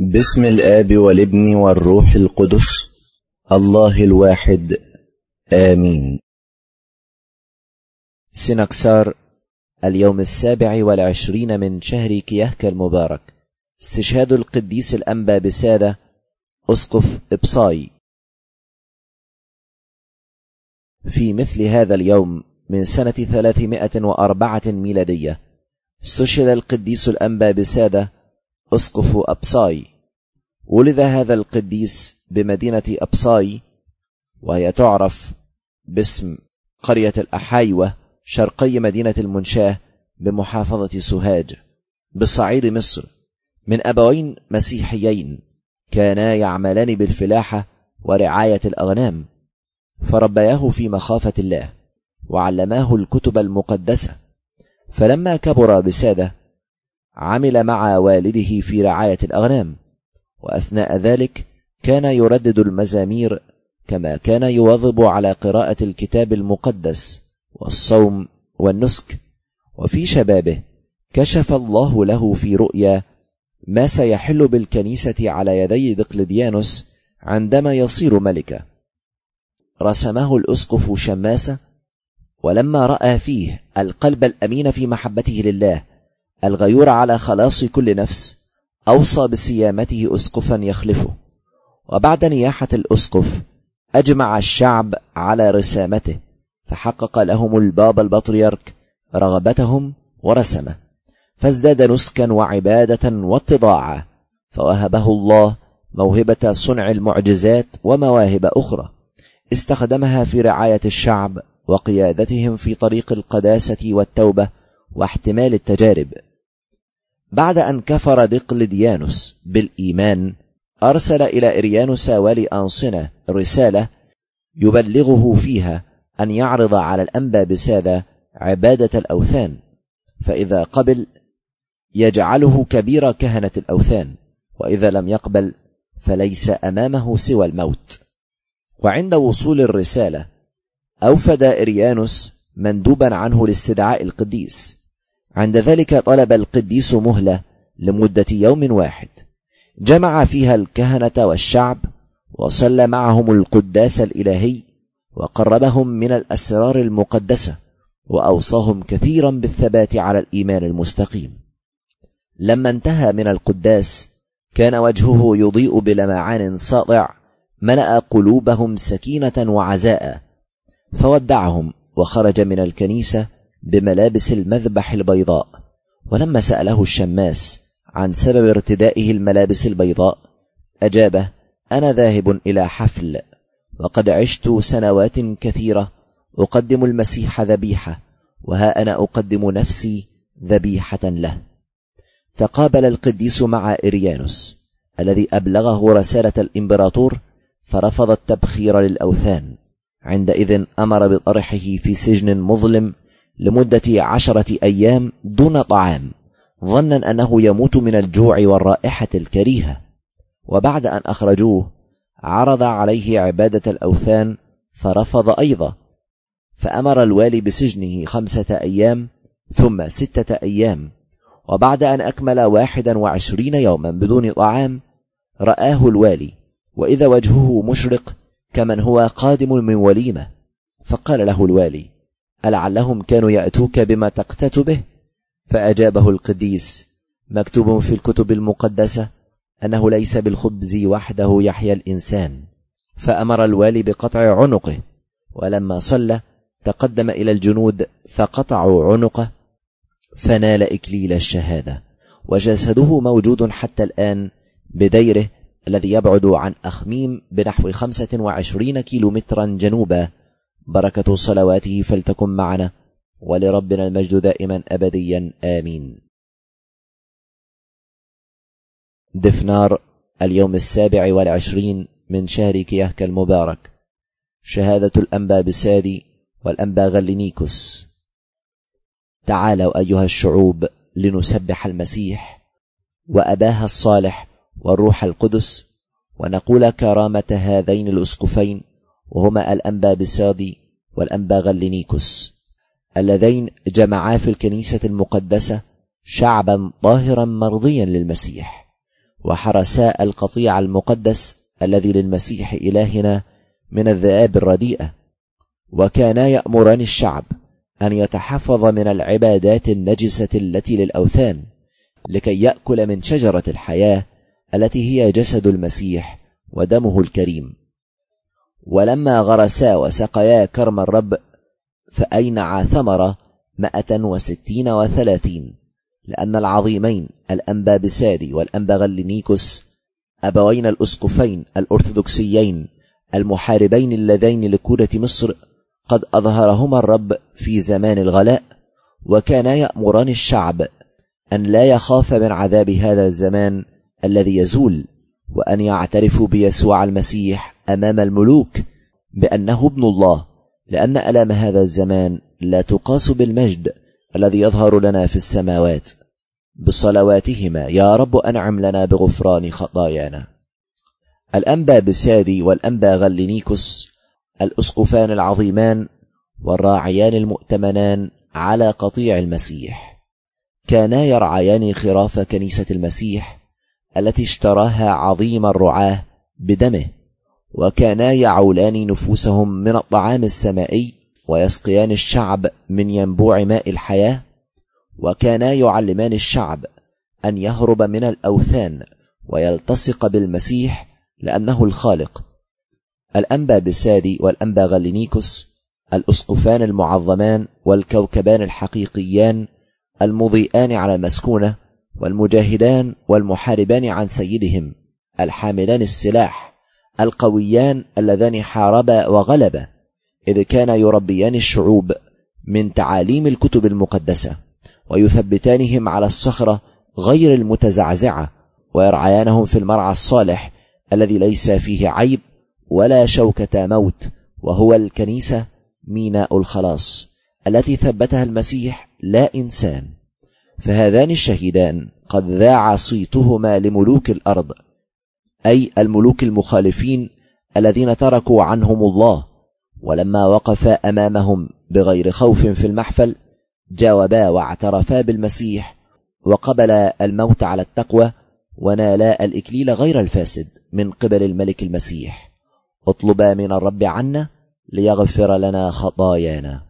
بسم الآب والابن والروح القدس الله الواحد آمين. سنكسار اليوم السابع والعشرين من شهر كيهك المبارك. استشهاد القديس الأنبا بسادة أسقف إبصاي. في مثل هذا اليوم من سنة ثلاثمائة وأربعة ميلادية استشهد القديس الأنبا بسادة أسقف أبصاي. ولد هذا القديس بمدينة أبصاي وهي تعرف باسم قرية الأحايوة شرقي مدينة المنشاة بمحافظة سوهاج بصعيد مصر من أبوين مسيحيين كانا يعملان بالفلاحة ورعاية الأغنام. فربياه في مخافة الله وعلماه الكتب المقدسة. فلما كبر بسادة عمل مع والده في رعاية الأغنام وأثناء ذلك كان يردد المزامير كما كان يواظب على قراءة الكتاب المقدس والصوم والنسك وفي شبابه كشف الله له في رؤيا ما سيحل بالكنيسة على يدي دقلديانوس عندما يصير ملكا. رسمه الأسقف شماسة ولما رأى فيه القلب الأمين في محبته لله الغيور على خلاص كل نفس أوصى بصيامته أسقفا يخلفه. وبعد نياحة الأسقف أجمع الشعب على رسامته فحقق لهم البابا البطريرك رغبتهم ورسمه. فازداد نسكا وعبادة واتضاعا فوهبه الله موهبة صنع المعجزات ومواهب أخرى. استخدمها في رعاية الشعب وقيادتهم في طريق القداسة والتوبة واحتمال التجارب. بعد أن كفر دقلديانوس بالإيمان أرسل إلى إريانوس والي أنصنة رسالة يبلغه فيها أن يعرض على الأنبا بسادة عبادة الأوثان فإذا قبل يجعله كبير كهنة الأوثان وإذا لم يقبل فليس أمامه سوى الموت. وعند وصول الرسالة أوفد إريانوس مندوبا عنه لاستدعاء القديس. عند ذلك طلب القديس مهلة لمدة يوم واحد. جمع فيها الكهنة والشعب وصلى معهم القداس الإلهي وقربهم من الأسرار المقدسة وأوصاهم كثيرا بالثبات على الإيمان المستقيم. لما انتهى من القداس كان وجهه يضيء بلمعان ساطع ملأ قلوبهم سكينة وعزاء فودعهم وخرج من الكنيسة بملابس المذبح البيضاء. ولما سأله الشماس عن سبب ارتدائه الملابس البيضاء أجابه أنا ذاهب إلى حفل وقد عشت سنوات كثيرة أقدم المسيح ذبيحة وها أنا أقدم نفسي ذبيحة له. تقابل القديس مع إريانوس الذي أبلغه رسالة الإمبراطور فرفض التبخير للأوثان عندئذ أمر بطرحه في سجن مظلم لمدة عشرة أيام دون طعام ظنا أنه يموت من الجوع والرائحة الكريهة. وبعد أن أخرجوه عرض عليه عبادة الأوثان فرفض أيضا. فأمر الوالي بسجنه خمسة أيام ثم ستة أيام. وبعد أن أكمل واحدا وعشرين يوما بدون طعام رآه الوالي. وإذا وجهه مشرق كمن هو قادم من وليمة. فقال له الوالي ألعلهم كانوا يأتوك بما تقتت به؟ فأجابه القديس مكتوب في الكتب المقدسة أنه ليس بالخبز وحده يحيا الإنسان فأمر الوالي بقطع عنقه ولما صلى تقدم إلى الجنود فقطعوا عنقه فنال إكليل الشهادة وجسده موجود حتى الآن بديره الذي يبعد عن أخميم بنحو خمسة وعشرين كيلومترا جنوبا بركة صلواته فلتكن معنا ولربنا المجد دائما أبديا آمين. دفنار اليوم السابع والعشرين من شهر كيهك المبارك. شهادة الأنبا بسادي والأنبا غلينيكوس. تعالوا أيها الشعوب لنسبح المسيح وأباها الصالح والروح القدس ونقول كرامة هذين الأسقفين وهما الأنبا بسادي والأنبا غلينيكوس اللذين جمعا في الكنيسة المقدسة شعبا طاهرا مرضيا للمسيح وحرساء القطيع المقدس الذي للمسيح إلهنا من الذئاب الرديئة وكانا يأمران الشعب أن يتحفظ من العبادات النجسة التي للأوثان لكي يأكل من شجرة الحياة التي هي جسد المسيح ودمه الكريم. ولما غرسا وسقيا كرم الرب فأينعا ثمرة مائة وستين وثلاثين لأن العظيمين الأنبا بسادي والأنبا غلينيكوس أبوين الأسقفين الأرثوذكسيين المحاربين اللذين لكرة مصر قد أظهرهما الرب في زمان الغلاء وكانا يأمران الشعب أن لا يخاف من عذاب هذا الزمان الذي يزول وأن يعترفوا بيسوع المسيح أمام الملوك بأنه ابن الله لأن ألام هذا الزمان لا تقاس بالمجد الذي يظهر لنا في السماوات. بصلواتهما يا رب أنعم لنا بغفران خطايانا. الأنبا بسادي والأنبا غلينيكوس الأسقفان العظيمان والراعيان المؤتمنان على قطيع المسيح. كانا يرعيان خراف كنيسة المسيح التي اشتراها عظيم الرعاة بدمه. وكانا يعولان نفوسهم من الطعام السمائي ويسقيان الشعب من ينبوع ماء الحياة وكانا يعلمان الشعب أن يهرب من الأوثان ويلتصق بالمسيح لأنه الخالق. الانبا بسادي والانبا غلينيكوس الأسقفان المعظمان والكوكبان الحقيقيان المضيئان على المسكونه والمجاهدان والمحاربان عن سيدهم الحاملان السلاح القويان اللذان حاربا وغلبا إذ كان يربيان الشعوب من تعاليم الكتب المقدسة ويثبتانهم على الصخرة غير المتزعزعة ويرعيانهم في المرعى الصالح الذي ليس فيه عيب ولا شوكة موت وهو الكنيسة ميناء الخلاص التي ثبتها المسيح لا إنسان. فهذان الشهيدان قد ذاع صيتهما لملوك الأرض. أي الملوك المخالفين الذين تركوا عنهم الله ولما وقفا أمامهم بغير خوف في المحفل جاوبا واعترفا بالمسيح وقبلا الموت على التقوى ونالا الإكليل غير الفاسد من قبل الملك المسيح. اطلبا من الرب عنا ليغفر لنا خطايانا.